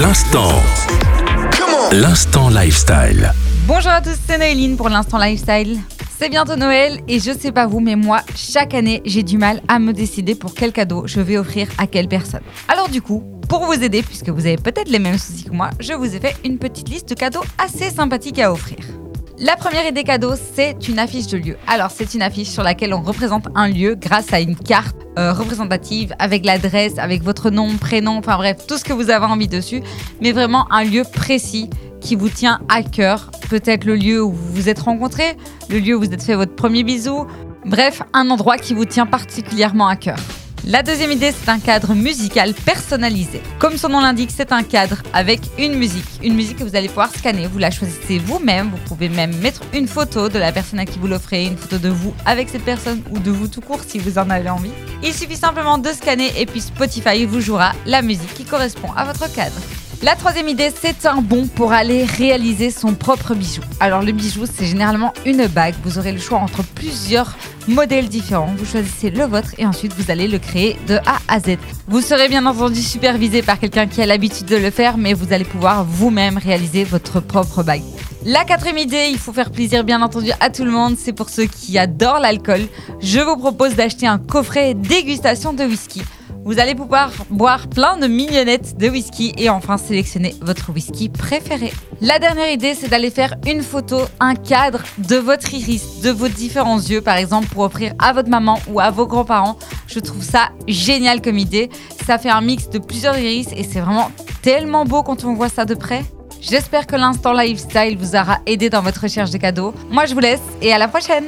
L'instant. L'instant lifestyle. Bonjour à tous, c'est Noéline pour l'instant lifestyle. C'est bientôt Noël et je sais pas vous, mais moi, chaque année, j'ai du mal à me décider pour quel cadeau je vais offrir à quelle personne. Alors du coup, pour vous aider, puisque vous avez peut-être les mêmes soucis que moi, je vous ai fait une petite liste de cadeaux assez sympathiques à offrir. La première idée cadeau, c'est une affiche de lieu. Alors, c'est une affiche sur laquelle on représente un lieu grâce à une carte euh, représentative avec l'adresse, avec votre nom, prénom, enfin bref, tout ce que vous avez envie dessus, mais vraiment un lieu précis qui vous tient à cœur. Peut-être le lieu où vous vous êtes rencontrés, le lieu où vous êtes fait votre premier bisou. Bref, un endroit qui vous tient particulièrement à cœur. La deuxième idée, c'est un cadre musical personnalisé. Comme son nom l'indique, c'est un cadre avec une musique. Une musique que vous allez pouvoir scanner. Vous la choisissez vous-même. Vous pouvez même mettre une photo de la personne à qui vous l'offrez, une photo de vous avec cette personne ou de vous tout court si vous en avez envie. Il suffit simplement de scanner et puis Spotify vous jouera la musique qui correspond à votre cadre. La troisième idée, c'est un bon pour aller réaliser son propre bijou. Alors le bijou, c'est généralement une bague. Vous aurez le choix entre plusieurs modèles différents. Vous choisissez le vôtre et ensuite vous allez le créer de A à Z. Vous serez bien entendu supervisé par quelqu'un qui a l'habitude de le faire, mais vous allez pouvoir vous-même réaliser votre propre bague. La quatrième idée, il faut faire plaisir bien entendu à tout le monde, c'est pour ceux qui adorent l'alcool. Je vous propose d'acheter un coffret dégustation de whisky. Vous allez pouvoir boire plein de mignonnettes de whisky et enfin sélectionner votre whisky préféré. La dernière idée, c'est d'aller faire une photo, un cadre de votre iris, de vos différents yeux, par exemple, pour offrir à votre maman ou à vos grands-parents. Je trouve ça génial comme idée. Ça fait un mix de plusieurs iris et c'est vraiment tellement beau quand on voit ça de près. J'espère que l'instant lifestyle vous aura aidé dans votre recherche de cadeaux. Moi, je vous laisse et à la prochaine!